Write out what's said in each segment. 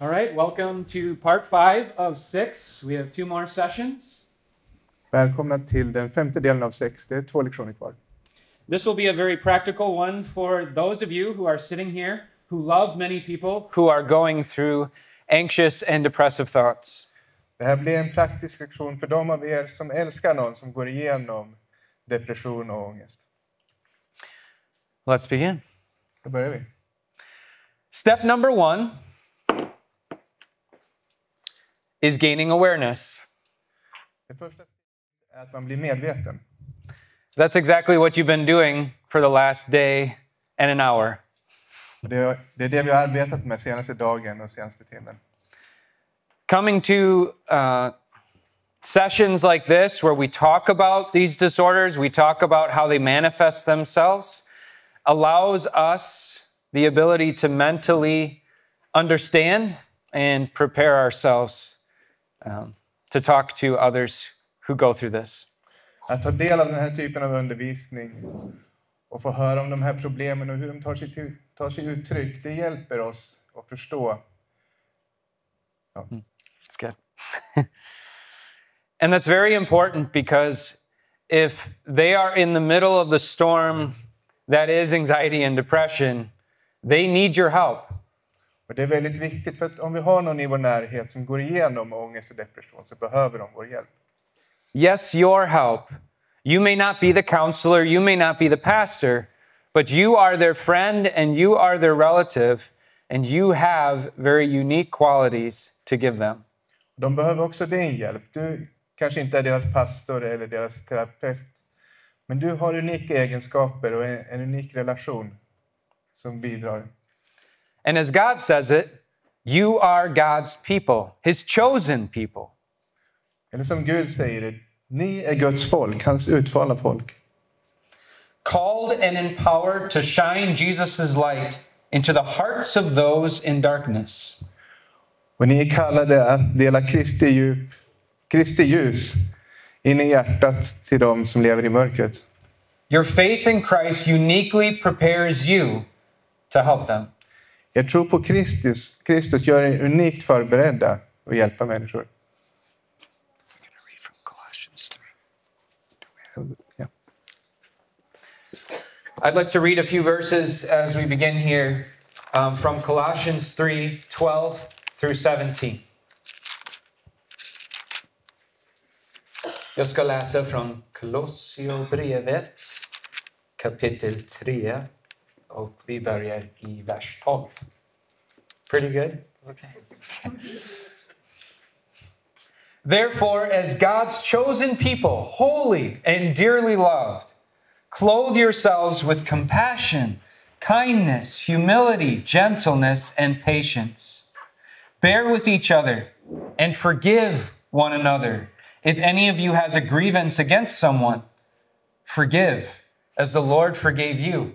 All right, welcome to part five of six. We have two more sessions. Välkomna till den femte delen av sex. Det är två lektioner kvar. This will be a very practical one for those of you who are sitting here who love many people who are going through anxious and depressive thoughts. Det här blir en praktisk lektion för de av er som älskar någon som går igenom depression och ångest. Let's begin. Då börjar vi. Step number one is gaining awareness. Det första är att man blir medveten. That's exactly what you've been doing for the last day and an hour. Det, det är det vi har arbetat med senaste dagen och senaste timmen. Coming to uh, sessions like this where we talk about these disorders, we talk about how they manifest themselves, allows us the ability to mentally understand and prepare ourselves um, to talk to others who go through this. Att ta del av den här typen av undervisning och få höra om de här problemen och hur de tar sig, till, tar sig uttryck, det hjälper oss att förstå. Ja. It's good. and that's very important because if they are in the middle of the storm that is anxiety and depression, they need your help. Och det är väldigt viktigt för att om vi har någon i vår närhet som går igenom ångest och depression så behöver de vår hjälp. Yes, your help. You may not be the counselor, you may not be the pastor, but you are their friend and you are their relative, and you have very unique qualities to give them. De behöver också din hjälp. Du kanske inte är deras pastor eller deras terapeut, men du har unika egenskaper och en, en unik relation som bidrar. And as God says it, you are God's people, His chosen people. Eller som Gud säger det, ni är Guds folk, hans utvalda folk. Called and empowered to shine Jesus' light into the hearts of those in darkness. Och ni är kallade att dela Kristi, djup, Kristi ljus in i hjärtat till dem som lever i mörkret. Your faith in Christ uniquely prepares you to help them. Jag tror på Kristus, Kristus gör er unikt förberedda att hjälpa människor. I'd like to read a few verses as we begin here um, from Colossians 3 12 through 17. Jag ska läsa från Kolosserbrevet kapitel 3 och vi börjar i vers 12. Pretty good? Okay. Therefore, as God's chosen people, holy and dearly loved, clothe yourselves with compassion, kindness, humility, gentleness, and patience. Bear with each other and forgive one another. If any of you has a grievance against someone, forgive as the Lord forgave you.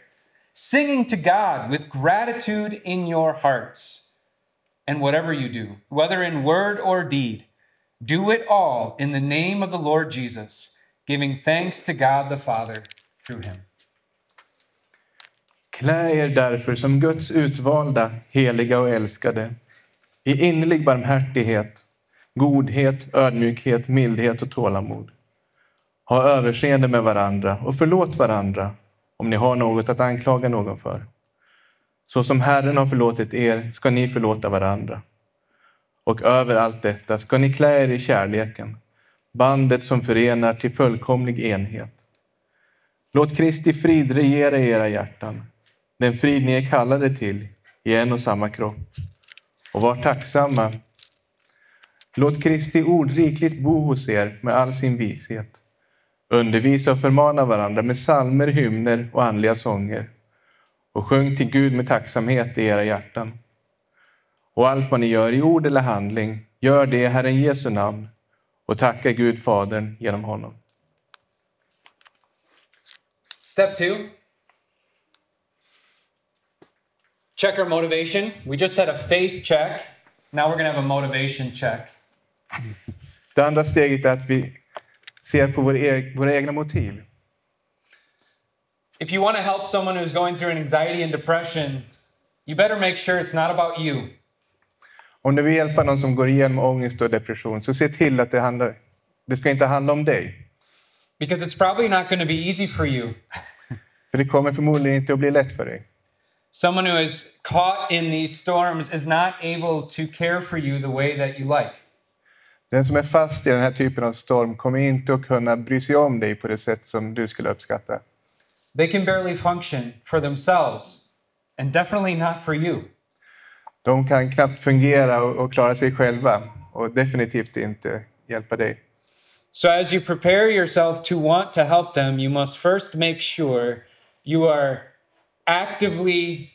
singing to God with gratitude in your hearts. And whatever you do, whether in word or deed, do it all in the name of the Lord Jesus, giving thanks to God the Father through him. Klä er därför som Guds utvalda, heliga och älskade i innerlig barmhärtighet, godhet, ödmjukhet, mildhet och tålamod. Ha överseende med varandra och förlåt varandra om ni har något att anklaga någon för. Så som Herren har förlåtit er ska ni förlåta varandra. Och över allt detta ska ni klä er i kärleken, bandet som förenar till fullkomlig enhet. Låt Kristi frid regera i era hjärtan, den frid ni är kallade till i en och samma kropp. Och var tacksamma. Låt Kristi ord rikligt bo hos er med all sin vishet. Undervisa och förmana varandra med salmer, hymner och andliga sånger. Och sjung till Gud med tacksamhet i era hjärtan. Och allt vad ni gör i ord eller handling, gör det i Herren Jesu namn och tacka Gud Fadern genom honom. Step two check our motivation. We just had a faith check. Now we're going to have a motivation check. Det andra steget är att vi ser på vår e våra egna motiv. If you want to help someone who's going through an anxiety and depression, you better make sure it's not about you. Om du vill hjälpa någon som går igenom ångest och depression, så se till att det handlar, det ska inte handla om dig. Because it's probably not going to be easy for you. För det kommer förmodligen inte att bli lätt för dig. Someone who is caught in these storms is not able to care for you the way that you like. Den som är fast i den här typen av storm kommer inte att kunna bry sig om dig på det sätt som du skulle uppskatta. They can barely function for themselves, and definitely not for you. De kan knappt fungera och klara sig själva och definitivt inte hjälpa dig. So, as you prepare yourself to want to help them, you must first make sure you are actively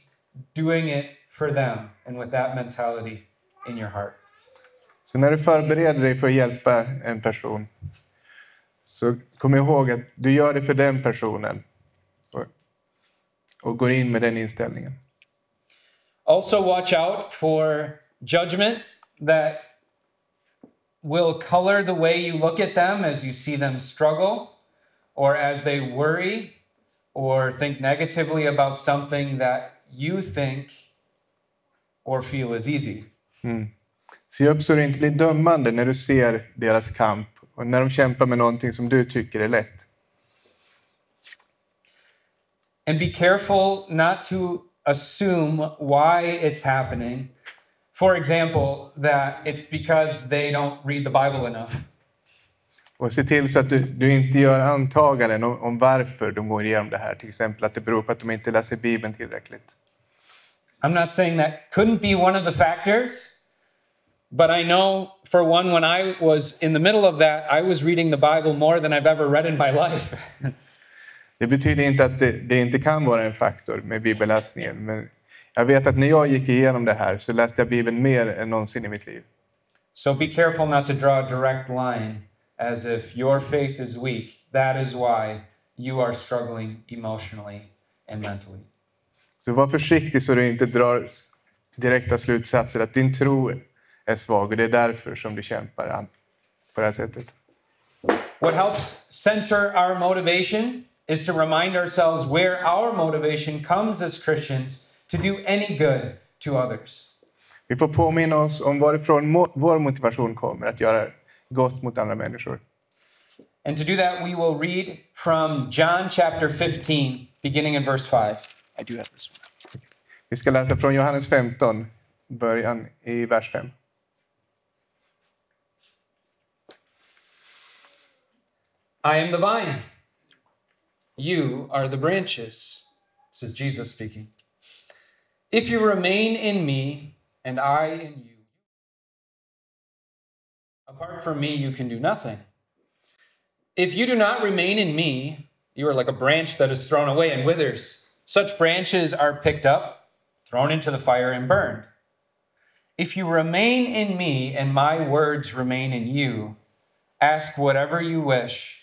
doing it for them and with that mentality in your heart. Så när du förbereder dig för att hjälpa en person, så kom ihåg att du gör det för den personen och, och går in med den inställningen. Also, watch out for judgment that will color the way you look at them as you see them struggle or as they worry or think negatively about something that you think or feel is easy. Se upp så du inte blir dömande när du ser deras kamp och när de kämpar med någonting som du tycker är lätt. And be careful not to assume why it's happening. For example, that it's because they don't read the Bible enough. Och se till så att du, du inte gör antaganden om, om varför de går igenom det här. Till exempel att det beror på att de inte läser Bibeln tillräckligt. I'm not saying that couldn't be one of the factors, but I know for one, when I was in the middle of that, I was reading the Bible more than I've ever read in my life. Det betyder inte att det, det inte kan vara en faktor med bibelläsningen. Men jag vet att när jag gick igenom det här så läste jag Bibeln mer än någonsin i mitt liv. so be careful not to draw a direct line as if your faith is weak. That is why you are struggling emotionally and mentally. Så var försiktig så du inte drar direkta slutsatser att din tro är svag och det är därför som du kämpar an- på det här sättet. What helps center our motivation is to remind ourselves where our motivation comes as Christians to do any good to others. Vi får påminna oss om varifrån vår motivation kommer att göra gott mot andra människor. And to do that, we will read from John chapter 15, beginning in verse 5. I do have this one. Vi ska läsa från Johannes 15, början i vers 5. I am the vine. You are the branches. This is Jesus speaking. If you remain in me and I in you, apart from me, you can do nothing. If you do not remain in me, you are like a branch that is thrown away and withers. Such branches are picked up, thrown into the fire, and burned. If you remain in me and my words remain in you, ask whatever you wish,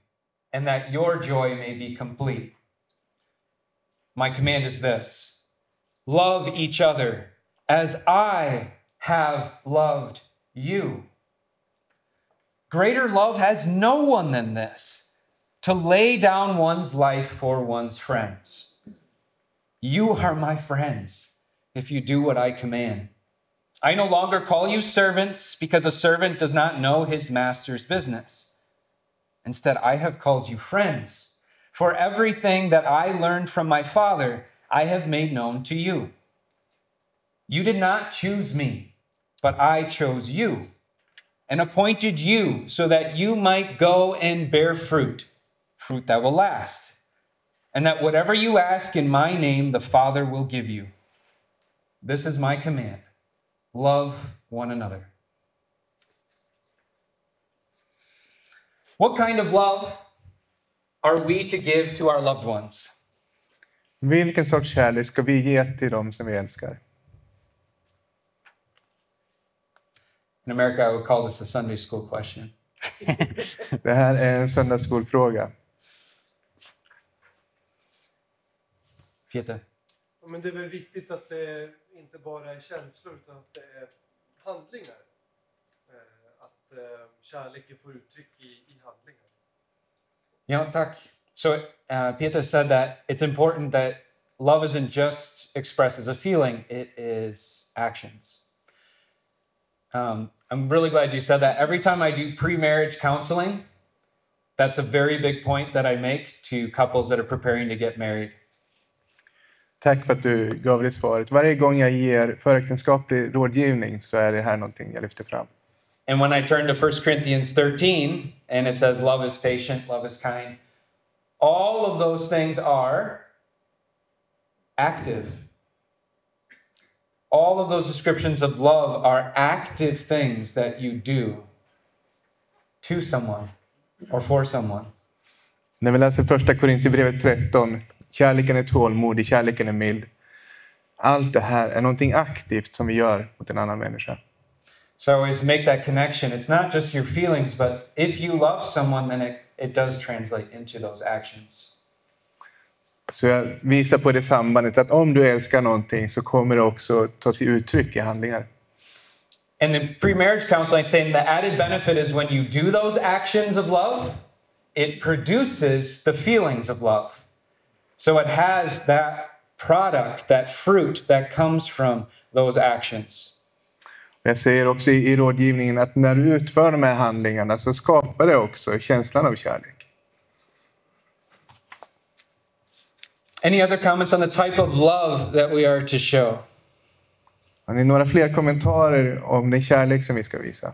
and that your joy may be complete. My command is this love each other as I have loved you. Greater love has no one than this to lay down one's life for one's friends. You are my friends if you do what I command. I no longer call you servants because a servant does not know his master's business. Instead, I have called you friends, for everything that I learned from my Father, I have made known to you. You did not choose me, but I chose you and appointed you so that you might go and bear fruit, fruit that will last, and that whatever you ask in my name, the Father will give you. This is my command love one another. What kind of love are we to give to our loved ones? Vilken sorts kärlek ska vi ge till dem som vi älskar? In America, I would call this a Sunday school question. Det här är en söndagsskolfråga. Peter. Ja, men det är väl viktigt att det inte bara är känslor utan att det är handlingar. Eh, Att eh, kärleken får uttryck i, i handlingar. Yeah, tack. So uh, Peter said that it's important that love isn't just expressed as a feeling, it is actions. Um, I'm really glad you said that. Every time I do pre marriage counseling, that's a very big point that I make to couples that are preparing to get married. Tack för att du gav det svaret. Varje gång jag ger föräktenskaplig rådgivning så är det här någonting jag lyfter fram. And when I turn to 1 Corinthians 13 and it says, Love is patient, love is kind, all of those things are active. All of those descriptions of love are active things that you do to someone or for someone. När vi läser första Korinthierbrevet 13, kärleken är tålmodig, kärleken är mild. Allt det här är någonting aktivt som vi gör mot en annan människa. So I always make that connection. It's not just your feelings, but if you love someone, then it, it does translate into those actions. Så jag visar på det sambandet att om du älskar någonting så kommer det också ta sig uttryck i handlingar. And the pre-marriage counseling saying the added benefit is when you do those actions of love, it produces the feelings of love. So it has that product, that fruit that comes from those actions. Jag säger också i, i rådgivningen att när du utför de här handlingarna så skapar det också känslan av kärlek. Any other comments on the type of love that we are to show? Har ni några fler kommentarer om den kärlek som vi ska visa?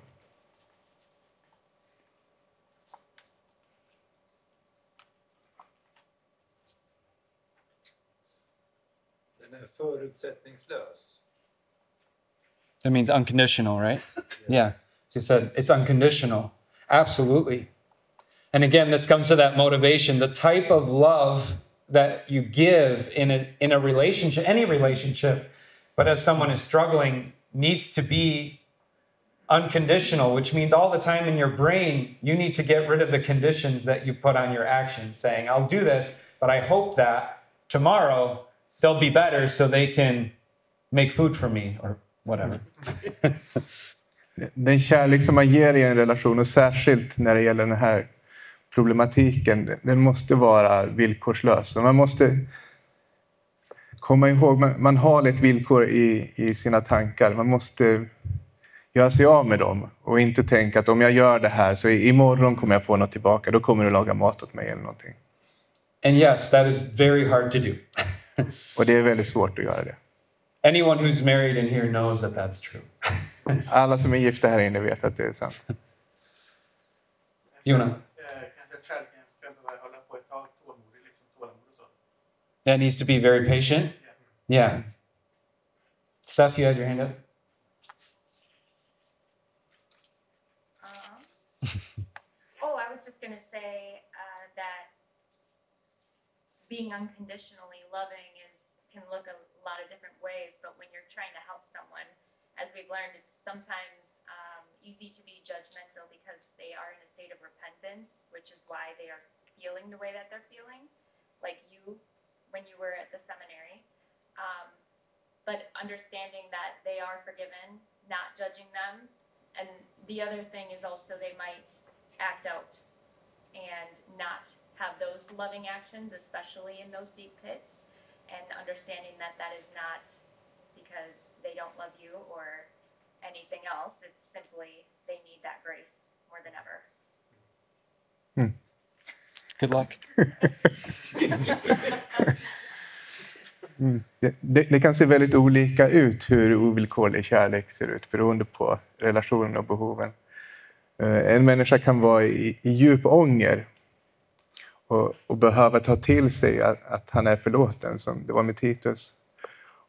Den är förutsättningslös. That means unconditional, right? Yeah. She said it's unconditional. Absolutely. And again, this comes to that motivation, the type of love that you give in a, in a relationship, any relationship, but as someone is struggling, needs to be unconditional, which means all the time in your brain, you need to get rid of the conditions that you put on your actions, saying, I'll do this, but I hope that tomorrow they'll be better so they can make food for me or whatever. Den kärlek som man ger i en relation och särskilt när det gäller den här problematiken, den måste vara villkorslös. Man måste komma ihåg, man, man har ett villkor i, i sina tankar. Man måste göra sig av med dem och inte tänka att om jag gör det här så imorgon kommer jag få något tillbaka. Då kommer du laga mat åt mig eller någonting. And yes, that is very hard to do. Och det är väldigt svårt att göra det. Anyone who's married in here knows that that's true. Alla som är gifta här inne vet att det är sant. Jona, Eh, Kanske kärleken ska behöva hålla på ett tag, tålmodig, liksom tålamod och så. that needs to be very patient. Yeah. Steph, you had your hand up. Um, oh, I was just going to say uh, that being unconditionally loving is can look a lot of different ways, but when you're trying to help someone, as we've learned, it's sometimes um, easy to be judgmental because they are in a state of repentance, which is why they are feeling the way that they're feeling, like you when you were at the seminary. Um, but understanding that they are forgiven, not judging them, and the other thing is also they might act out and not have those loving actions, especially in those deep pits, and understanding that that is not because they don't love you or anything else. It's simply they need that grace more than ever. Good luck. Det, det, det kan se väldigt olika ut hur ovillkorlig kärlek ser ut beroende på relationen och behoven. Eh, En människa kan vara i, i djup ånger och, och behöva ta till sig att, att han är förlåten, som det var med Titus.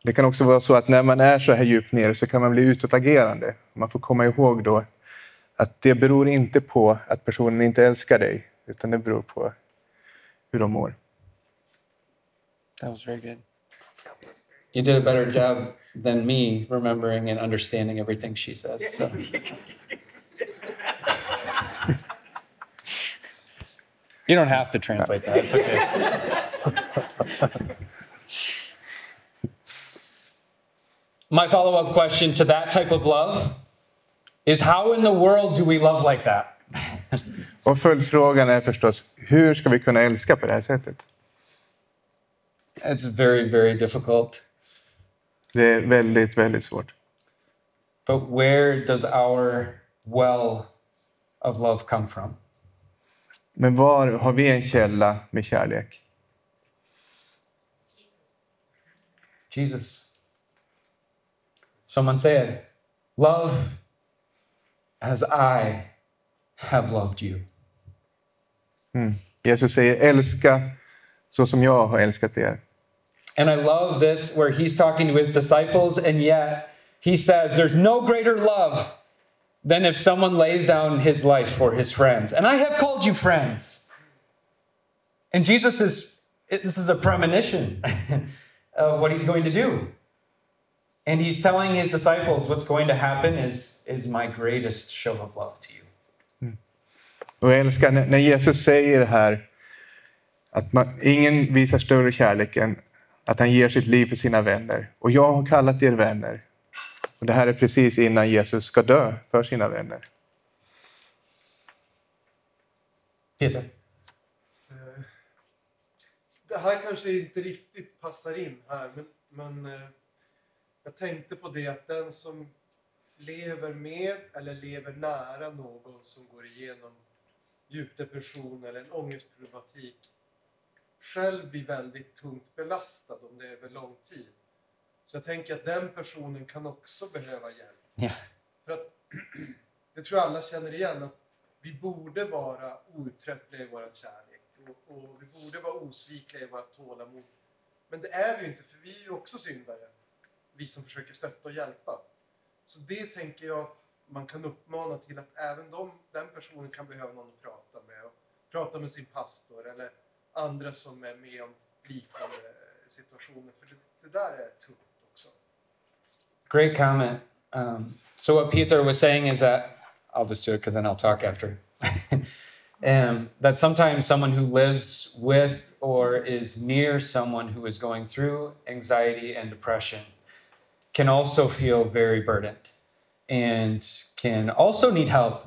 Det kan också vara så att när man är så här djupt nere så kan man bli utåtagerande. Man får komma ihåg då att det beror inte på att personen inte älskar dig, utan det beror på hur de mår. That was very good. You did a better job than me remembering and understanding everything she says. So. you don't have to translate that. It's okay. My follow up question to that type of love is how in the world do we love like that? Och följdfrågan är förstås, hur ska vi kunna älska på det här sättet? It's very, very difficult. Det är väldigt, väldigt svårt. But where does our well of love come from? Men var har vi en källa med kärlek? Jesus. Jesus. Someone said, Love as I have loved you. Jesus säger älska så som jag har älskat er. And I love this where he's talking to his disciples, and yet he says, There's no greater love than if someone lays down his life for his friends. And I have called you friends. And Jesus is, this is a premonition of what he's going to do. And he's telling his disciples what's going to happen is, is my greatest show of love to you. Och jag älskar när Jesus säger här att man, ingen visar större kärlek än att han ger sitt liv för sina vänner. Och jag har kallat er vänner. Och det här är precis innan Jesus ska dö för sina vänner. Peter. Eh, Det här kanske inte riktigt passar in här, men, men eh, jag tänkte på det att den som lever med eller lever nära någon som går igenom djup depression eller en ångestproblematik själv blir väldigt tungt belastad om det är över lång tid. Så jag tänker att den personen kan också behöva hjälp. Ja. För att det tror jag alla känner igen att vi borde vara outtröttliga i vår kärlek och, och vi borde vara osvikliga i vårt tålamod. Men det är vi ju inte för vi är ju också syndare. Vi som försöker stötta och hjälpa. Så det tänker jag att man kan uppmana till att även de, den personen kan behöva någon att prata med. Och prata med sin pastor eller andra som är med om liknande situationer. För det, det där är också. Great comment. Um, so what Peter was saying is that I'll just do it because then I'll talk after. um, that sometimes someone who lives with or is near someone who is going through anxiety and depression can also feel very burdened and can also need help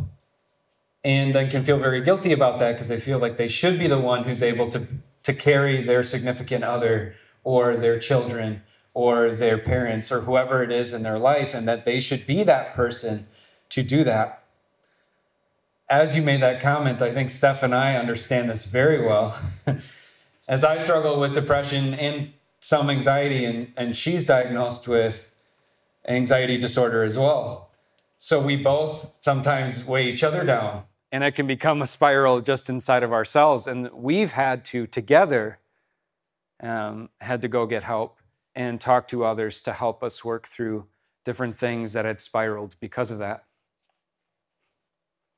and then can feel very guilty about that because they feel like they should be the one who's able to to carry their significant other or their children or their parents or whoever it is in their life and that they should be that person to do that as you made that comment i think steph and i understand this very well as i struggle with depression and some anxiety and, and she's diagnosed with anxiety disorder as well so we both sometimes weigh each other down. And it can become a spiral just inside of ourselves. And we've had to, together, um, had to go get help and talk to others to help us work through different things that had spiraled because of that.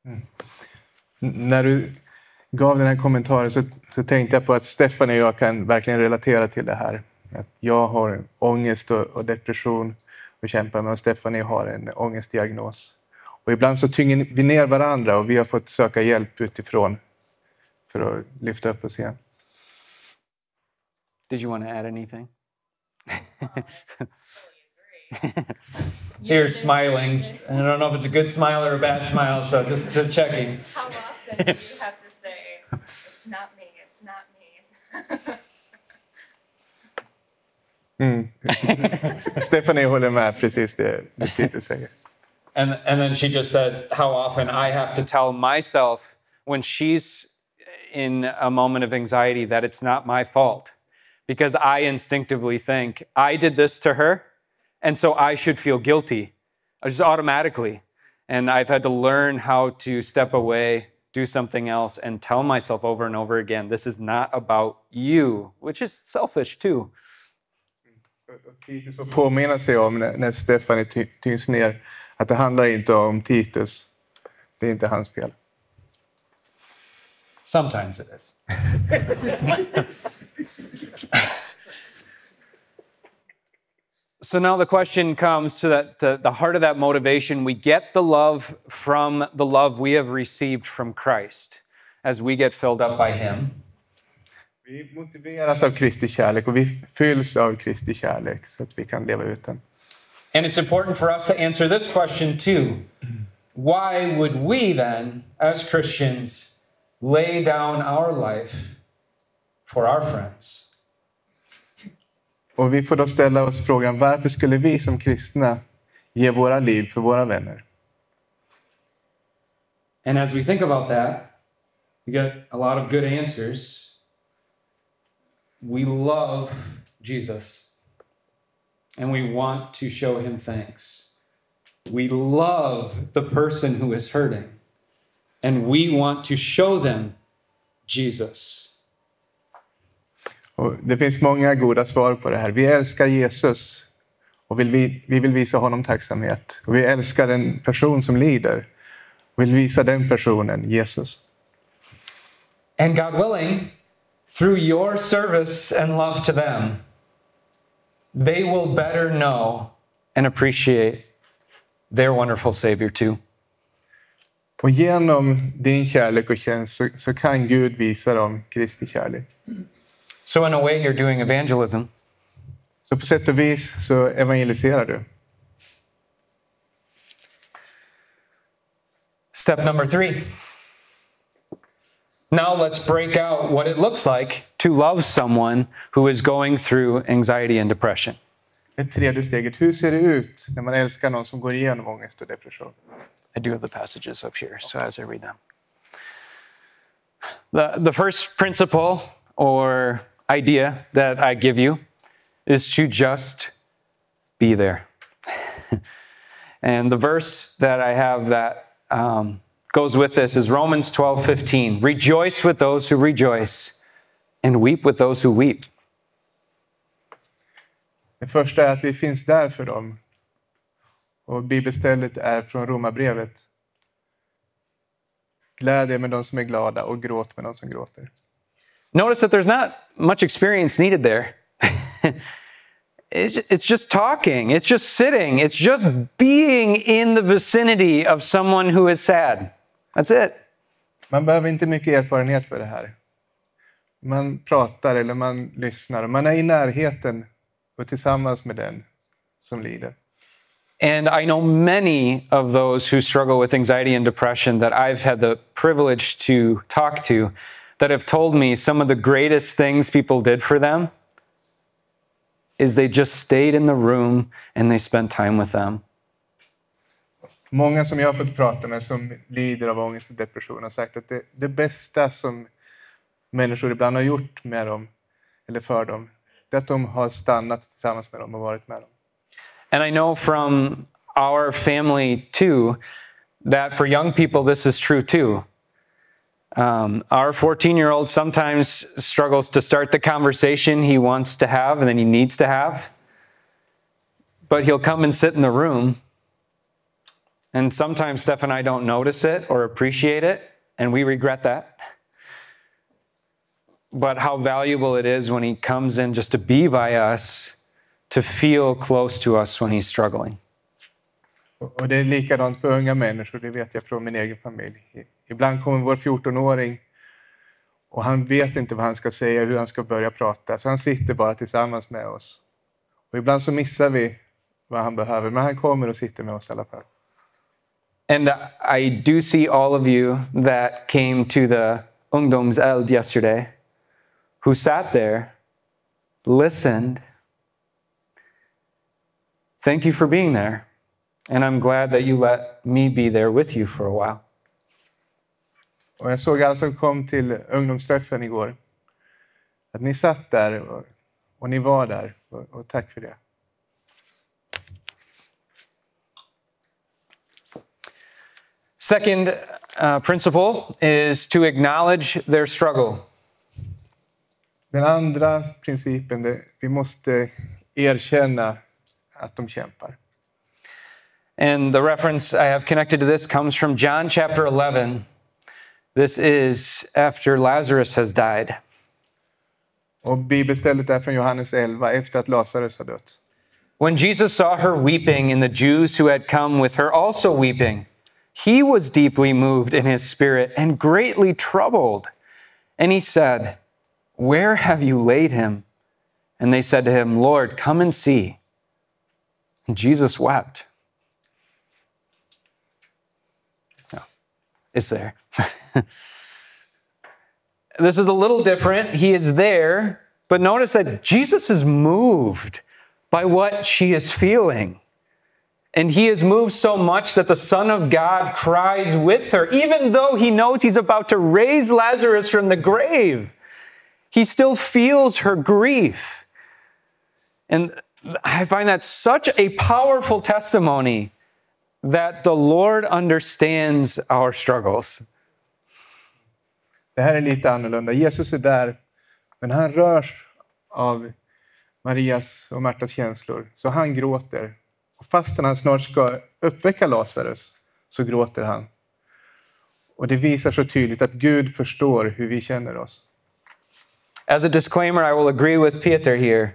Mm. N- När du gav den här kommentaren så, så tänkte jag på att Stefan och jag kan verkligen relatera till det här. Att jag har ångest och, och depression och kämpar med och Stefan och har en ångestdiagnos. Och ibland så tynger vi ner varandra och vi har fått söka hjälp utifrån för att lyfta upp oss igen. Did you want to add anything? so you're smiling. And I don't know if it's a good smile or a bad smile, so just to checking. How often do you have to say, it's not me, it's not me? Mm. Stefan och jag håller med precis det, det Peter säger. And, and then she just said how often I have to tell myself when she's in a moment of anxiety that it's not my fault. Because I instinctively think I did this to her, and so I should feel guilty uh, just automatically. And I've had to learn how to step away, do something else, and tell myself over and over again this is not about you, which is selfish too. Titus får påminna sig om när, när Stefanie tyngs ner att det handlar inte om Titus. Det är inte hans fel. Sometimes it is. so now the question comes to that, to the heart of that motivation. We get the love from the love we have received from Christ as we get filled up by Him. Vi motiveras av Kristi kärlek och vi fylls av Kristi kärlek så att vi kan leva ut den. And it's important for us to answer this question too. Why would we then, as Christians, lay down our life for our friends? Och vi får då ställa oss frågan varför skulle vi som kristna ge våra liv för våra vänner? And as we think about that, we get a lot of good answers. We love Jesus and we want to show him thanks. We love the person who is hurting and we want to show them Jesus. Och det finns många goda svar på det här. Vi älskar Jesus och vill vi, vi vill visa honom tacksamhet. Och vi älskar en person som lider och vill visa den personen Jesus. And God willing, through your service and love to them, they will better know and appreciate their wonderful Savior too. Och genom din kärlek och tjänst så, så kan Gud visa dem Kristi kärlek. So, in a way, you're doing evangelism. Så på sätt och vis så evangeliserar du. Step number three. Now, let's break out what it looks like to love someone who is going through anxiety and depression. Det tredje steget, hur ser det ut när man älskar någon som går igenom ångest och depression? I do have the passages up here, so as I read them. The, the first principle or idea that I give you is to just be there. and the verse that I have that um, goes with this is Romans 12 15. Rejoice with those who rejoice, and weep with those who weep. Det första är att vi finns där för dem. Och bibelstället är från Romarbrevet. Gläd er med de som är glada och gråt med de som gråter. Notice that there's not much experience needed there. it's, it's just talking, it's just sitting, it's just being in the vicinity of someone who is sad. That's it. Man behöver inte mycket erfarenhet för det här. Man pratar eller man lyssnar. Man är i närheten och tillsammans med den som lider. And I know many of those who struggle with anxiety and depression that I've had the privilege to talk to that have told me some of the greatest things people did for them is they just stayed in the room and they spent time with them. Många som jag har fått prata med som lider av ångest och depression har sagt att det, det bästa som människor ibland har gjort med dem, eller för dem, det är att de har stannat tillsammans med dem och varit med dem. And I know from our family too that for young people, this is true too. Um, our 14 year old sometimes struggles to start the conversation he wants to have and then he needs to have. But he'll come and sit in the room. And sometimes Steph and I don't notice it or appreciate it, and we regret that. But how valuable it is when he comes in just to be by us, to feel close to us when he's struggling. Och det är likadant för unga människor, det vet jag från min egen familj. Ibland kommer vår 14-åring och han vet inte vad han ska säga, hur han ska börja prata, så han sitter bara tillsammans med oss. Och ibland så missar vi vad han behöver, men han kommer och sitter med oss i alla fall. And I do see all of you that came to the Ungdomseld yesterday who sat there, listened. Thank you for being there. And I'm glad that you let me be there with you for a while. Och jag såg alla som kom till ungdomsträffen igår, att ni satt där och Och ni var där, och, och tack för det. Second uh, principle is to acknowledge their struggle. Den andra principen, är vi måste erkänna att de kämpar. And the reference I have connected to this comes from John chapter 11. This is after Lazarus has died. Och bibelstället är från Johannes 11, efter att Lazarus har dött. When Jesus saw her weeping and the Jews who had come with her also weeping, he was deeply moved in his spirit and greatly troubled. And he said, Where have you laid him? And they said to him, Lord, come and see. And Jesus wept. No, it's there. this is a little different. He is there, but notice that Jesus is moved by what she is feeling. And he is moved so much that the Son of God cries with her, even though he knows he's about to raise Lazarus from the grave. He still feels her grief. And I find that such a powerful testimony that the Lord understands our struggles. Det här är lite annorlunda. Jesus är där, men han rörs av Marias och Martas känslor, så han gråter. Och fastän han snart ska uppväcka Lazarus, så gråter han. Och det visar så tydligt att Gud förstår hur vi känner oss. As a disclaimer, I will agree with Peter here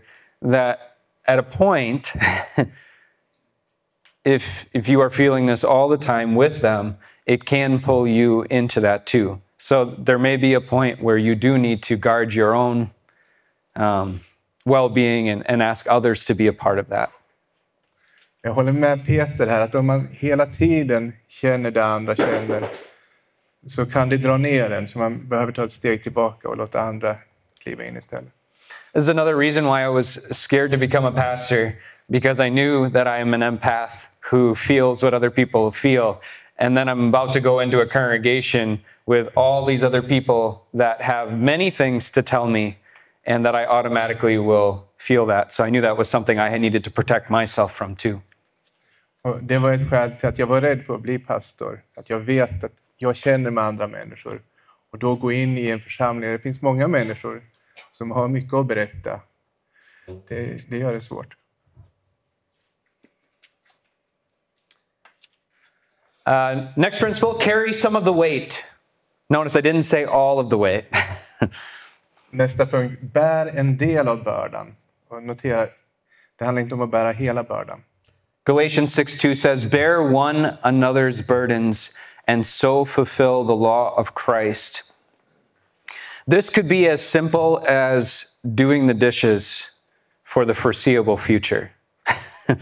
that at a point, if, if you are feeling this all the time with them, it can pull you into that too. So there may be a point where you do need to guard your own um, well being and, and ask others to be a part of that. Jag håller med Peter här, att om man hela tiden känner det andra känner, så kan det dra ner en, så man behöver ta ett steg tillbaka och låta andra kliva in istället. This is another reason why I was scared to become a pastor because I knew that I am an empath who feels what other people feel. And then I'm about to go into a congregation with all these other people that have many things to tell me and that I automatically will feel that. So I knew that was something I needed to protect myself from too. Och det var ett skäl till att jag var rädd för att bli pastor. Att jag vet att jag känner med andra människor. Och då gå in i en församling det finns många människor som har mycket att berätta. Det, det gör det svårt. Uh, next principle carry some of the weight. Notice I didn't say all of the weight. Nästa punkt, bär en del av bördan. Och notera, det handlar inte om att bära hela bördan. Galatians 6:2 says, Bear one another's burdens and so fulfill the law of Christ. This could be as simple as doing the dishes for the foreseeable future.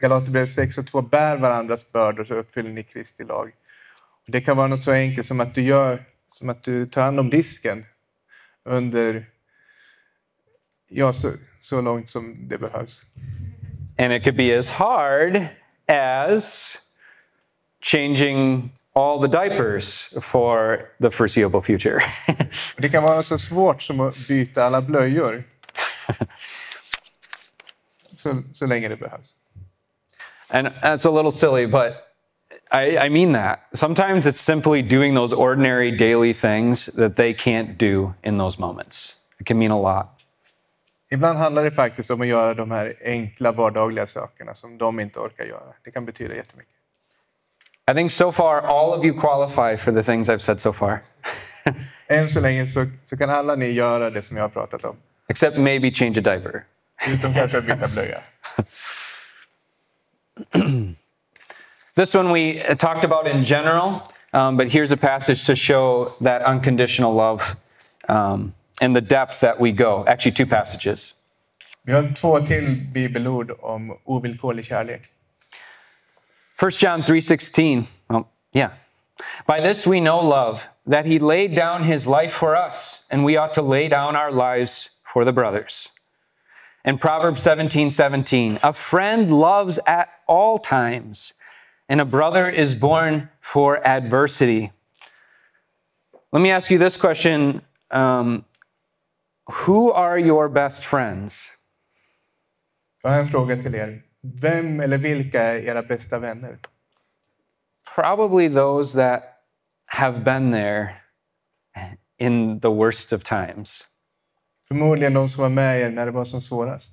Galaterbrevet 6 och 2, bär varandras bördor så uppfyller ni Kristi lag. Det kan vara något så enkelt som att du gör, som att du tar hand om disken under, ja, så, så långt som det behövs. And it could be as hard as changing all the diapers for the foreseeable future. Det kan vara så svårt som att byta alla blöjor. Så, så länge det behövs. and that's a little silly, but I, I mean that. Sometimes it's simply doing those ordinary daily things that they can't do in those moments. It can mean a lot. Ibland handlar det faktiskt om att göra de här enkla vardagliga sakerna som de inte orkar göra. Det kan betyda jättemycket. I think so far, all of you qualify for the things I've said so far, Än så länge så, så kan alla ni göra det som jag har pratat om. except maybe change a diaper. Utom kanske att byta blöja. This one we uh, talked about in general, um, but here's a passage to show that unconditional love um, and the depth that we go. Actually, two passages. Vi har två till bibelord om ovillkorlig kärlek. 1 John 3:16. Well, yeah. By this we know love, that he laid down his life for us, and we ought to lay down our lives for the brothers. And Proverbs 17, 17. A friend loves at all times, and a brother is born for adversity. Let me ask you this question. Um, Who are your best friends? Jag har en fråga till er. Vem eller vilka är era bästa vänner? Probably those that have been there in the worst of times. Förmodligen de som var med er när det var som svårast.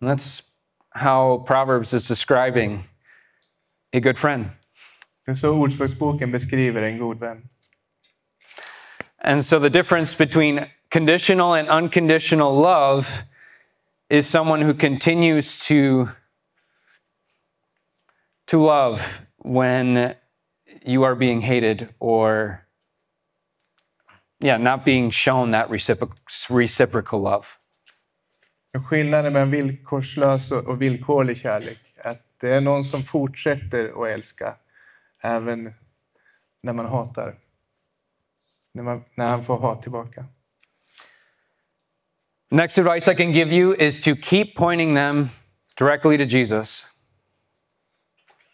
And that's how Proverbs is describing a good friend. Det är så Ordspråksboken beskriver en god vän. And so the difference between conditional and unconditional love is someone who continues to to love when you are being hated or yeah, not being shown that recipro- reciprocal love. Skillnaden mellan villkorslös och villkorlig kärlek det är någon som fortsätter att älska även när man hatar. När, man, när han får hat tillbaka. Next advice I can give you is to keep pointing them directly to Jesus.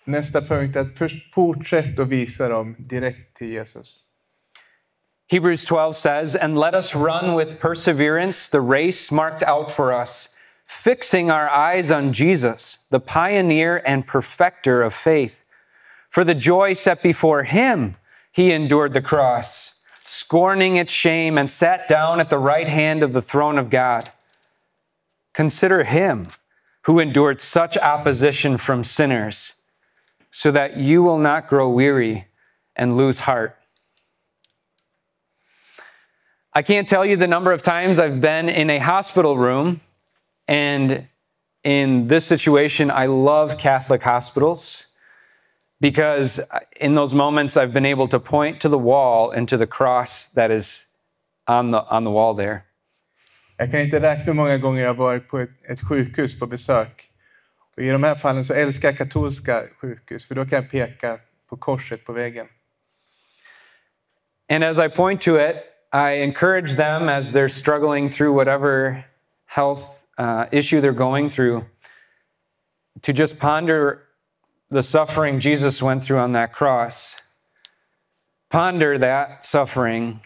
Nästa punkt är att först fortsätt att visa dem direkt till Jesus. Hebrews 12 says, And let us run with perseverance the race marked out for us, fixing our eyes on Jesus, the pioneer and perfecter of faith. For the joy set before him, he endured the cross, scorning its shame, and sat down at the right hand of the throne of God. Consider him who endured such opposition from sinners, so that you will not grow weary and lose heart. I can't tell you the number of times I've been in a hospital room, and in this situation, I love Catholic hospitals because in those moments I've been able to point to the wall and to the cross that is on the, on the wall there. Jag kan inte räkna hur många gånger jag varit på ett, ett sjukhus på besök. Och I de här fallen så älskar jag katolska sjukhus, för då kan jag peka på korset på väggen. And as I point to it, I encourage them as they're struggling through whatever health uh, issue they're going through to just ponder the suffering Jesus went through on that cross. Ponder that suffering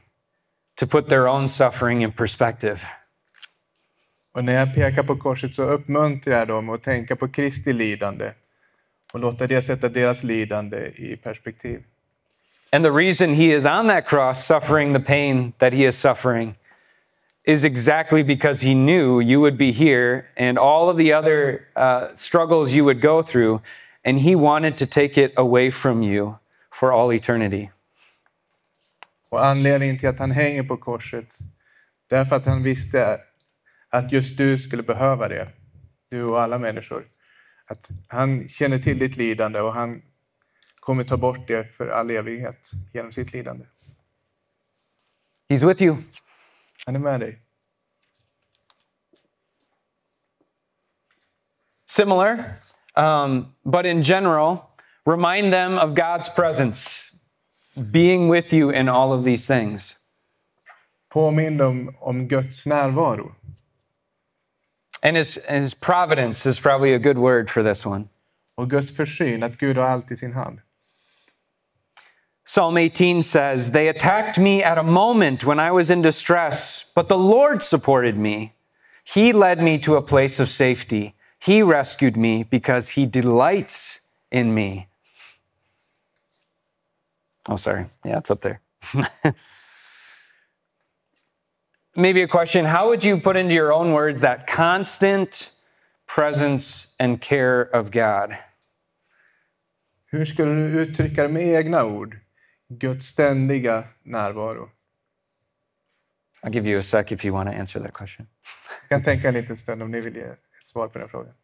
to put their own suffering in perspective. Och när jag pekar på korset så uppmuntrar jag dem att tänka på Kristi lidande och låta det sätta deras lidande i perspektiv. And the reason he is on that cross suffering the pain that he is suffering is exactly because he knew you would be here and all of the other uh, struggles you would go through, and he wanted to take it away from you for all eternity. Och anledningen till att han hänger på korset, det är för att han visste att just du skulle behöva det. Du och alla människor. Att han känner till ditt lidande och han kommer ta bort det för all evighet genom sitt lidande. He's with you. Han är med dig. Similar, um, but in general, remind them of God's presence, being with you in all of these things. Påminn dem om Guds närvaro. And his, and his providence is probably a good word for this one. Och Guds försyn, att Gud har allt i sin hand. Psalm 18 says, They attacked me at a moment when I was in distress, but the Lord supported me. He led me to a place of safety. He rescued me because he delights in me. Oh, sorry. Yeah, it's up there. Maybe a question How would you put into your own words that constant presence and care of God? Hur skulle du uttrycka det med egna ord? Guds ständiga närvaro. I'll give you a sec if you want to answer that question. Jag kan tänka en liten stund om ni vill ge ett svar på den frågan.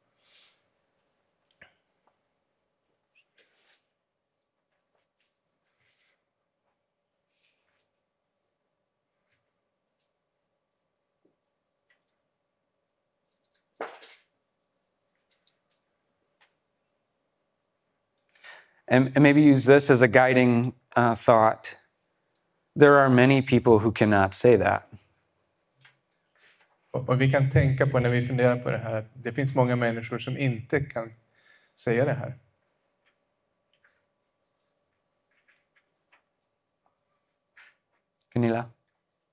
And, and maybe use this as a guiding uh, thought. There are many people who cannot say that. Och, och vi kan tänka på när vi funderar på det här att det finns många människor som inte kan säga det här. Gunilla?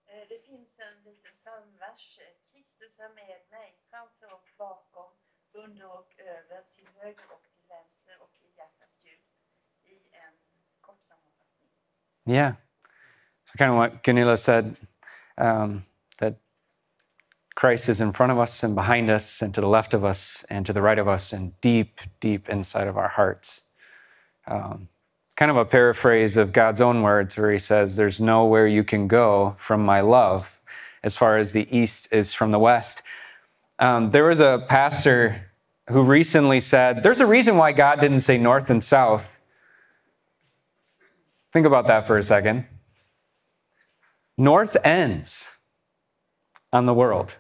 Eh, Det finns en liten psalmvers. Kristus är med mig, framför och bakom, under och över, till höger och till vänster och i hjärtats djup. I Yeah. So, kind of what Gunilla said um, that Christ is in front of us and behind us and to the left of us and to the right of us and deep, deep inside of our hearts. Um, kind of a paraphrase of God's own words where he says, There's nowhere you can go from my love as far as the east is from the west. Um, there was a pastor who recently said, There's a reason why God didn't say north and south. Think about that for a second. North ends on the world.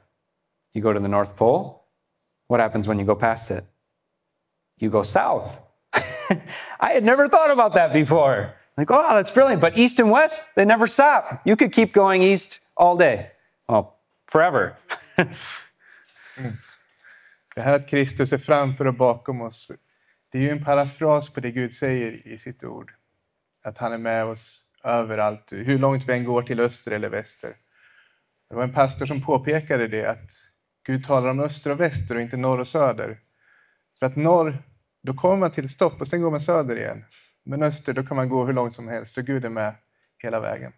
You go to the North Pole, what happens when you go past it? You go south. I had never thought about that before. Like, oh, that's brilliant. But east and west, they never stop. You could keep going east all day. Well, forever. Det här att Kristus är framför och bakom oss, det är ju en parafras på det Gud säger i sitt ord. Att han är med oss överallt, hur långt vi än går till öster eller väster. Det var en pastor som påpekade det, att Gud talar om öster och väster och inte norr och söder. För att norr, då kommer man till stopp och sen går man söder igen. Men öster, då kan man gå hur långt som helst och Gud är med hela vägen.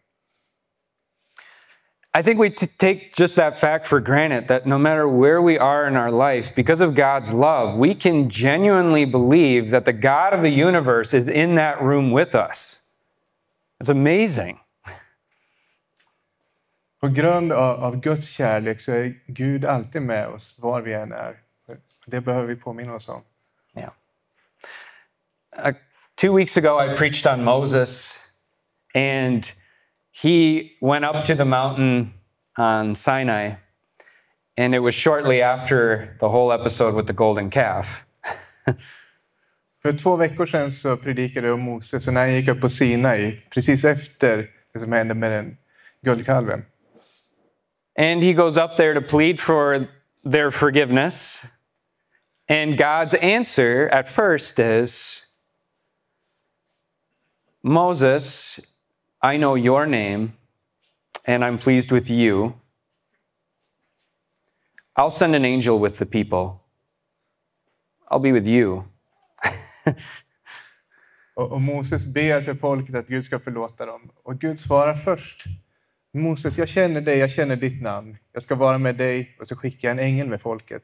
I think we take just that fact for granted that no matter where we are in our life, because of God's love, we can genuinely believe that the God of the universe is in that room with us. It's amazing. På grund av, av Guds kärlek så är Gud alltid med oss var vi än är. Det behöver vi påminna oss om. Yeah. Uh, two weeks ago, I preached on Moses, and he went up to the mountain on Sinai, and it was shortly after the whole episode with the golden calf. För två veckor sedan så predikade jag om Moses och när han gick upp på Sinai, precis efter det som hände med den guldkalven. And he goes up there to plead for their forgiveness. And God's answer at first is Moses, I know your name, and I'm pleased with you. I'll send an angel with the people. I'll be with you. Och, och Moses ber för folket att Gud ska förlåta dem. Och Gud svarar först. Moses, jag känner dig, jag känner ditt namn. Jag ska vara med dig och så skickar jag en ängel med folket.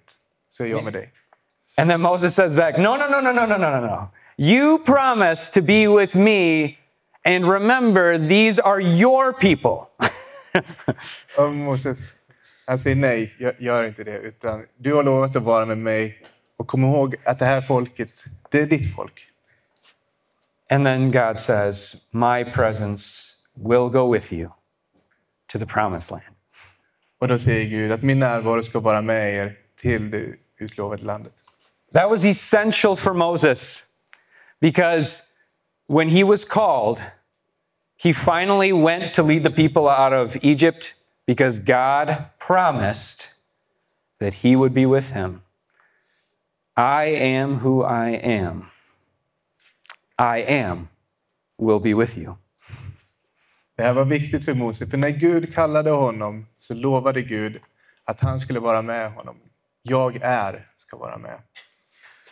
Så är jag med dig. And then Moses says back, No, no, no, no, no, no, no, no, no. You promised to be with me, and remember, these are your people. Och Moses, han säger nej, jag gör inte det. Utan du har lovat att vara med mig. Och kom ihåg att det här folket, det är ditt folk. And then God says, My presence will go with you to the promised land. Och då säger Gud att min närvaro ska vara med er till det utlovade landet. That was essential for Moses because when he was called, he finally went to lead the people out of Egypt because God promised that he would be with him. I am who I am. I am will be with you. Det här var viktigt för Mose, för när Gud kallade honom så lovade Gud att han skulle vara med honom. Jag är ska vara med.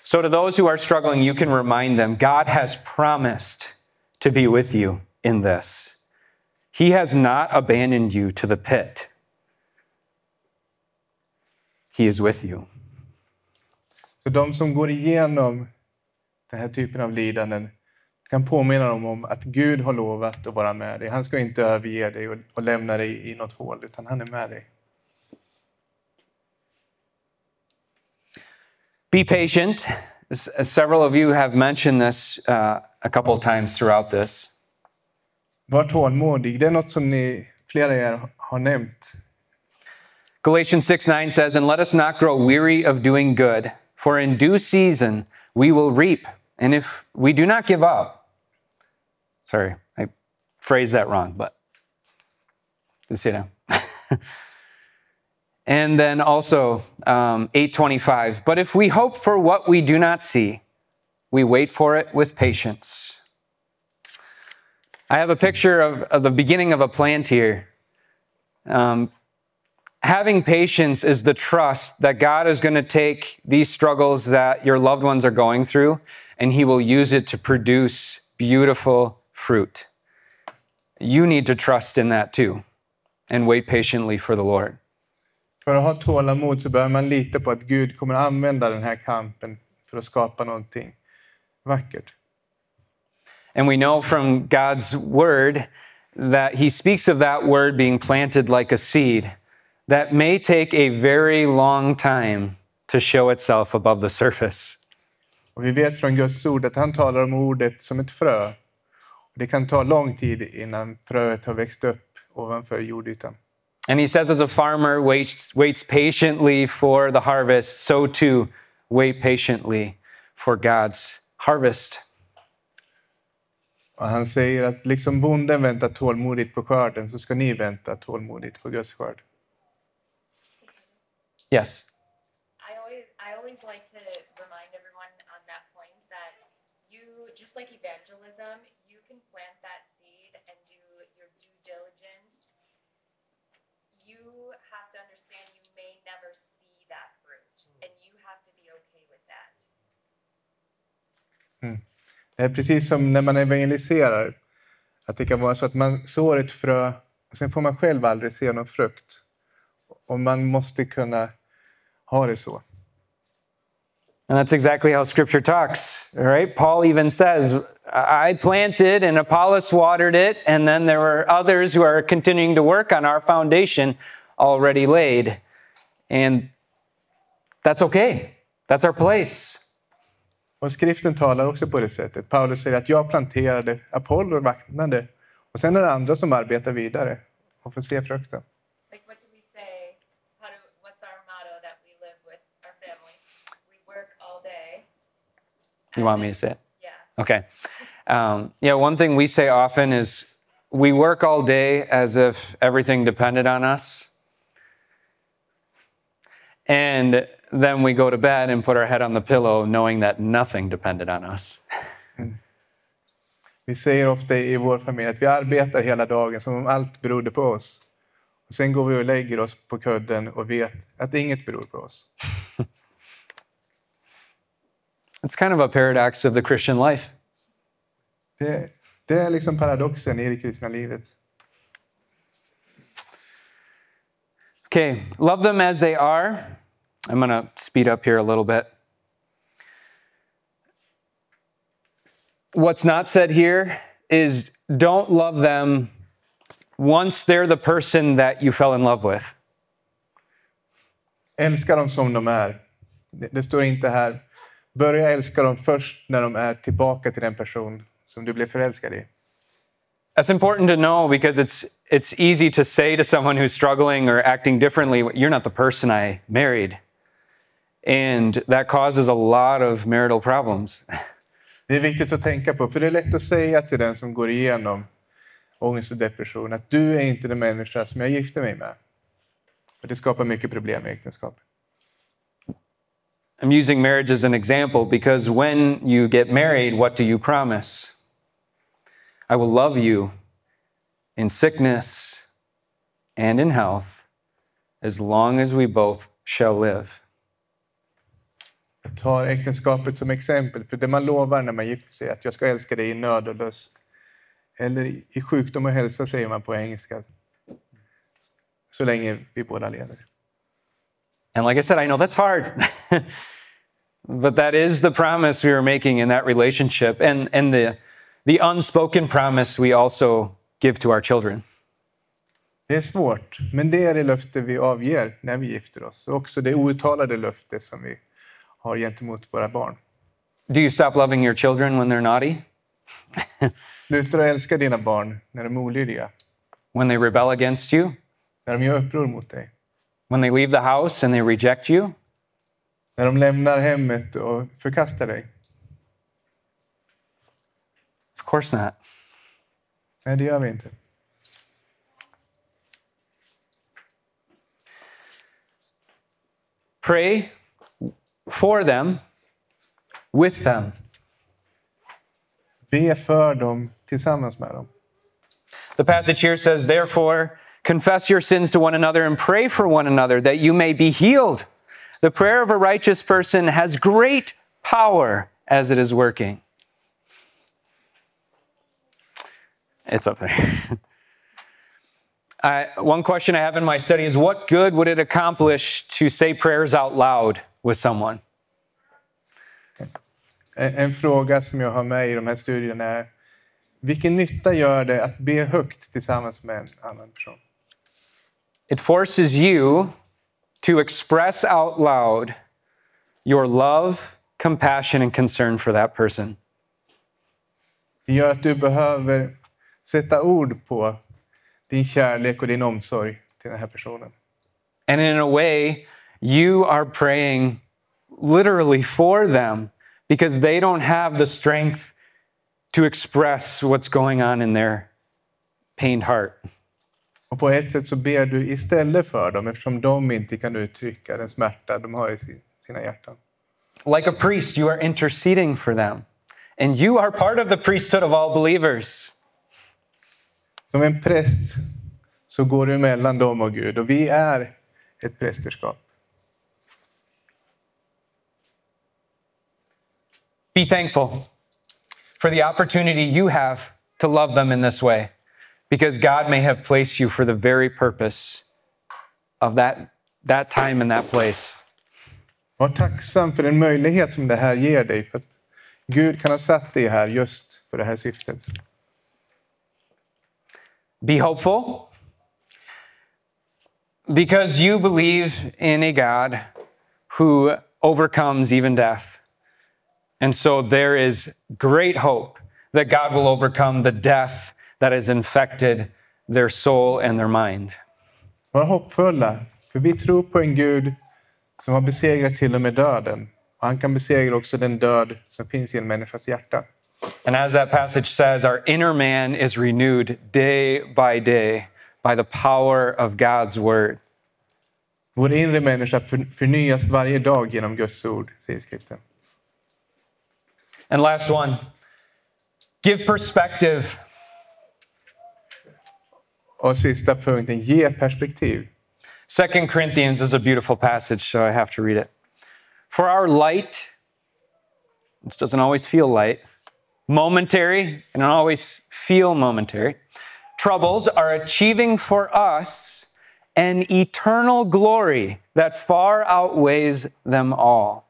So, to those who are struggling, you can remind them God has promised to be with you in this. He has not abandoned you to the pit, He is with you. Så de som går igenom den här typen av lidanden kan påminna dem om att Gud har lovat att vara med dig. Han ska inte överge dig och, lämna dig i något hål, utan han är med dig. Be patient. S- Several of you have mentioned this uh, a couple of times throughout this. Var tålmodig. Det är något som ni, flera av er har nämnt. Galatians 6 9 says, And let us not grow weary of doing good, for in due season we will reap. And if we do not give up, sorry, I phrased that wrong, but you see that. and then also um, 825, but if we hope for what we do not see, we wait for it with patience. I have a picture of, of the beginning of a plant here. Um, having patience is the trust that God is going to take these struggles that your loved ones are going through and he will use it to produce beautiful fruit. You need to trust in that too and wait patiently for the Lord. För att ha tålamod så behöver man lita på att Gud kommer att använda den här kampen för att skapa någonting vackert. And we know from God's word that he speaks of that word being planted like a seed that may take a very long time to show itself above the surface. Och vi vet från Guds ord att han talar om ordet som ett frö. Det kan ta lång tid innan fröet har växt upp ovanför jordytan. And he says, as a farmer waits, waits patiently for the harvest, so too wait patiently for God's harvest. Och han säger att liksom bonden väntar tålmodigt på skörden så ska ni vänta tålmodigt på Guds skörd. Yes. I always I always like to remind everyone on that point that you just like evangelism, you can plant that seed and do your due diligence. You have to understand you may never see that fruit and you have to be okay with that. Mm. Det är precis som när man evangeliserar. Att det kan vara så att man sår ett frö och sen får man själv aldrig se någon frukt. Och man måste kunna ha det så. And that's exactly how scripture talks, right? Paul even says, I planted and Apollos watered it, and then there were others who are continuing to work on our foundation already laid. And that's okay. That's our place. Och skriften talar också på det sättet. Paulus säger att jag planterade, Apollo vaktnade och sen är det andra som arbetar vidare och får se frukten. Like what do we say? How do what's our motto that we live with our family? We work all day. You want me to say it? Yeah. Okay. Um, yeah, one thing we say often is we work all day as if everything depended on us. And then we go to bed and put our head on the pillow knowing that nothing depended on us. Vi säger ofta i vår familj att vi arbetar hela dagen som om allt berodde på oss. Och sen går vi och lägger oss på kudden och vet att inget beror på oss. It's kind of a paradox of the Christian life. Det, det är liksom paradoxen i det kristna livet. Okay, love them as they are. I'm going to speed up here a little bit. What's not said here is don't love them once they're the person that you fell in love with. Älska dem som de är. Det, det står inte här. Börja älska dem först när de är tillbaka till den person som du blev förälskad i. That's important to know because it's it's easy to say to someone who's struggling or acting differently, you're not the person I married. And that causes a lot of marital problems. Det är viktigt att tänka på, för det är lätt att säga till den som går igenom ångest och depression att du är inte den människa som jag gifte mig med. Och det skapar mycket problem i äktenskapet. I'm using marriage as an example because when you get married, what do you promise? I will love you in sickness and in health as long as we both shall live. Jag tar äktenskapet som exempel, för det man lovar när man gifter sig är att jag ska älska dig i nöd och lust. Eller i sjukdom och hälsa säger man på engelska. Så länge vi båda lever. And like I said, I know that's hard. but that is the promise we are making in that relationship and, and the, the unspoken promise we also give to our children. Det är svårt, men det är det löfte vi avger när vi gifter oss. Och också det outtalade löfte som vi har gentemot våra barn. Do you stop loving your children when they're naughty? Sluta att älska dina barn när de är olydiga, When they rebel against you? när de gör uppror mot dig, When they leave the house and they reject you? när de lämnar hemmet och förkastar dig. Of course not. Nej, det gör vi inte. Pray for them, with them. Be för dem tillsammans med dem. The passage here says, Therefore, Confess your sins to one another and pray for one another that you may be healed. The prayer of a righteous person has great power as it is working. It's up there. I, one question I have in my study is what good would it accomplish to say prayers out loud with someone? En en fråga som jag har med i de här studierna är vilken nytta gör det att be högt tillsammans med en annan person? It forces you to express out loud your love, compassion, and concern for that person. Det gör att du behöver sätta ord på din kärlek och din omsorg till den här personen. And in a way, you are praying literally for them because they don't have the strength to express what's going on in their pained heart. Och på ett sätt så ber du istället för dem eftersom de inte kan uttrycka den smärta de har i sin- sina hjärtan. Like a priest, you are interceding for them. And you are part of the priesthood of all believers. Som en präst så går du mellan dem och Gud och vi är ett prästerskap. Be thankful for the opportunity you have to love them in this way because God may have placed you for the very purpose of that, that time and that place. Var tacksam för den möjlighet som det här ger dig för att Gud kan ha satt dig här just för det här syftet. Be hopeful because you believe in a God who overcomes even death. And so there is great hope that God will overcome the death that has infected their soul and their mind. Var hoppfulla, för vi tror på en Gud som har besegrat till och med döden. Och han kan besegra också den död som finns i en människas hjärta. And as that passage says, our inner man is renewed day by day by the power of God's word. Vår inre människa förnyas varje dag genom Guds ord, säger skriften. And last one give perspective. Och sista punkten, ge perspektiv. Second Corinthians is a beautiful passage, so I have to read it. For our light, which doesn't always feel light, momentary, and always feel momentary, troubles are achieving for us an eternal glory that far outweighs them all.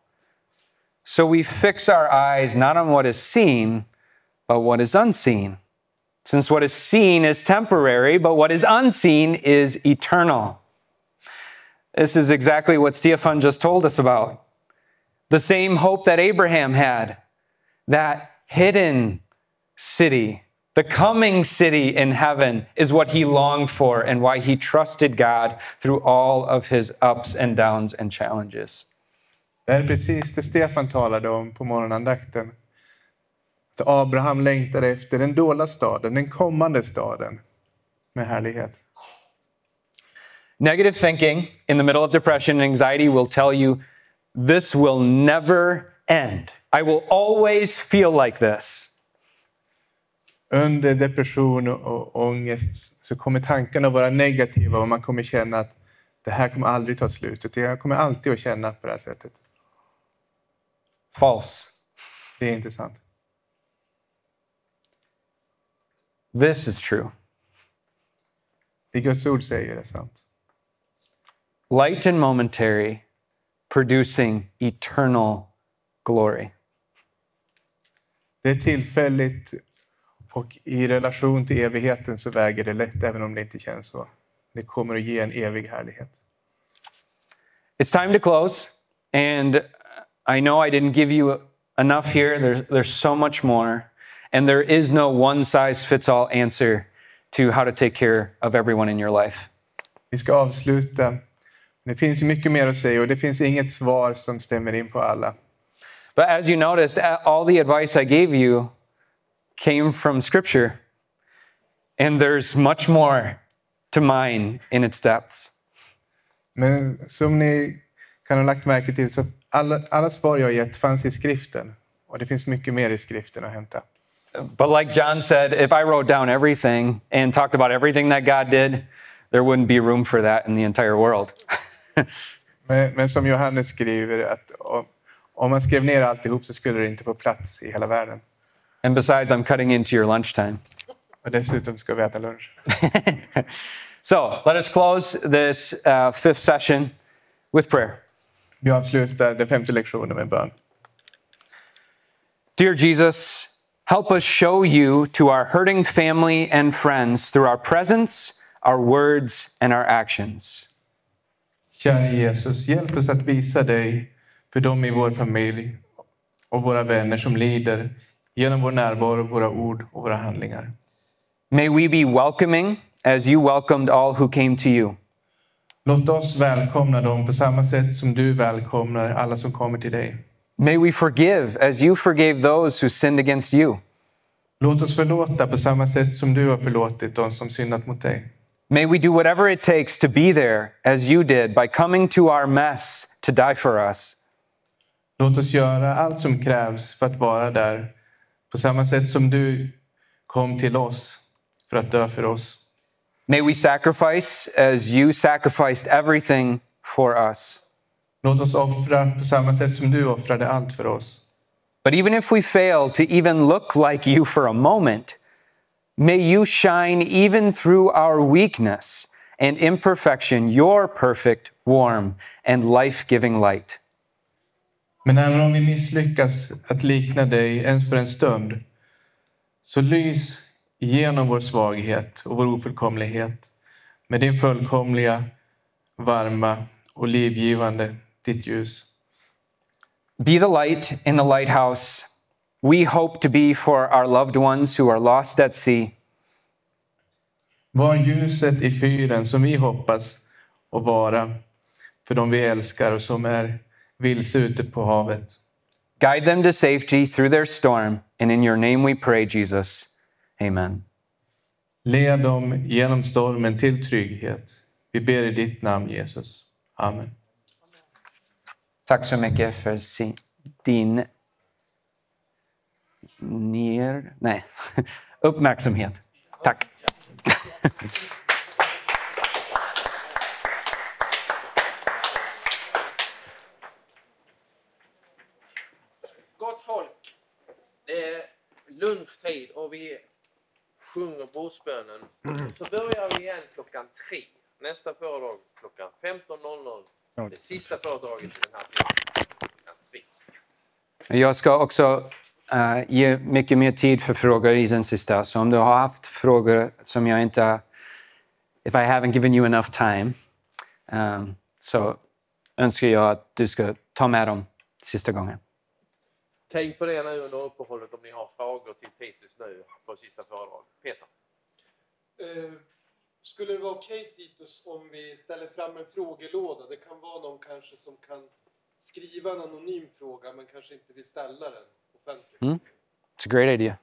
So we fix our eyes not on what is seen, but what is unseen. Since what is seen is temporary, but what is unseen is eternal. This is exactly what Stefan just told us about. The same hope that Abraham had, that hidden city, the coming city in heaven, is what he longed for and why he trusted God through all of his ups and downs and challenges. Det är precis det Stefan talade om på morgonandakten. Att Abraham längtade efter den dolda staden, den kommande staden med härlighet. Negative thinking in the middle of depression and anxiety will tell you this will never end. I will always feel like this. Under depression och ångest så kommer tankarna vara negativa och man kommer känna att det här kommer aldrig ta slut. Utan jag kommer alltid att känna på det här sättet. False. Det är inte sant. This is true. Det Guds ord säger är sant. light and momentary, producing eternal glory. Det är tillfälligt och i relation till evigheten så väger det lätt även om det inte känns så. Det kommer att ge en evig härlighet. It's time to close, and I know I didn't give you enough here. There's, there's so much more, and there is no one size fits all answer to how to take care of everyone in your life. Vi ska avsluta. Det finns mycket mer att säga och det finns inget svar som stämmer in på alla. But as you noticed, all the advice I gave you came from Scripture, and there's much more to mine in its depths. Men som ni kan ha lagt märke till så alla, alla svar jag gett fanns i skriften. Och det finns mycket mer i skriften att hämta. But like John said, if I wrote down everything and talked about everything that God did, there wouldn't be room for that in the entire world. Men, men som Johannes skriver, att om, man skrev ner alltihop så skulle det inte få plats i hela världen. and besides, I'm cutting into your lunchtime. Och dessutom ska vi äta lunch. So let us close this uh, fifth session with prayer. Vi avslutar den femte lektionen med bön. Dear Jesus, help us show you to our hurting family and friends through our presence, our words, and our actions. Kära Jesus, hjälp oss att visa dig för dem i vår mm. familj och våra vänner som lider genom vår närvaro, våra ord och våra handlingar. May we be welcoming as you welcomed all who came to you. Låt oss välkomna dem på samma sätt som du välkomnar alla som kommer till dig. May we forgive as you forgave those who sinned against you. Låt oss förlåta på samma sätt som du har förlåtit dem som syndat mot dig. May we do whatever it takes to be there as you did by coming to our mess to die for us. Låt oss göra allt som krävs för att vara där på samma sätt som du kom till oss för att dö för oss. May we sacrifice as you sacrificed everything for us. Låt oss offra på samma sätt som du offrade allt för oss. But even if we fail to even look like you for a moment, may you shine even through our weakness and imperfection, your perfect, warm, and life giving light. Men även om vi misslyckas att likna dig ens för en stund, så lys genom vår svaghet och vår ofullkomlighet med din fullkomliga, varma och livgivande, ditt ljus. Be the light in the lighthouse we hope to be for our loved ones who are lost at sea. Var ljuset i fyren som vi hoppas att vara för de vi älskar och som är vilse ute på havet. Guide them to safety through their storm, and in your name we pray, Jesus. Amen. Led dem genom stormen till trygghet. Vi ber i ditt namn, Jesus. Amen. Tack så mycket för din ner... Nej, uppmärksamhet. Tack. Gott folk, det är lunchtid och vi sjunger bordsbönen. Så börjar vi igen klockan tre. Nästa föredrag klockan 15.00. Det sista föredraget i den här serien klockan tre. Jag ska också eh, ge mycket mer tid för frågor i den sista. Så om du har haft frågor som jag inte... If I haven't given you enough time, um, så önskar jag att du ska ta med dem sista gången. Tänk på det nu under uppehållet om ni har frågor till Titus nu på sista föredrag. Peter? Eh, skulle det vara okej Titus om vi ställer fram en frågelåda? Det kan vara någon kanske som kan skriva en anonym fråga men kanske inte vill ställa den offentligt. Mm. It's a great idea.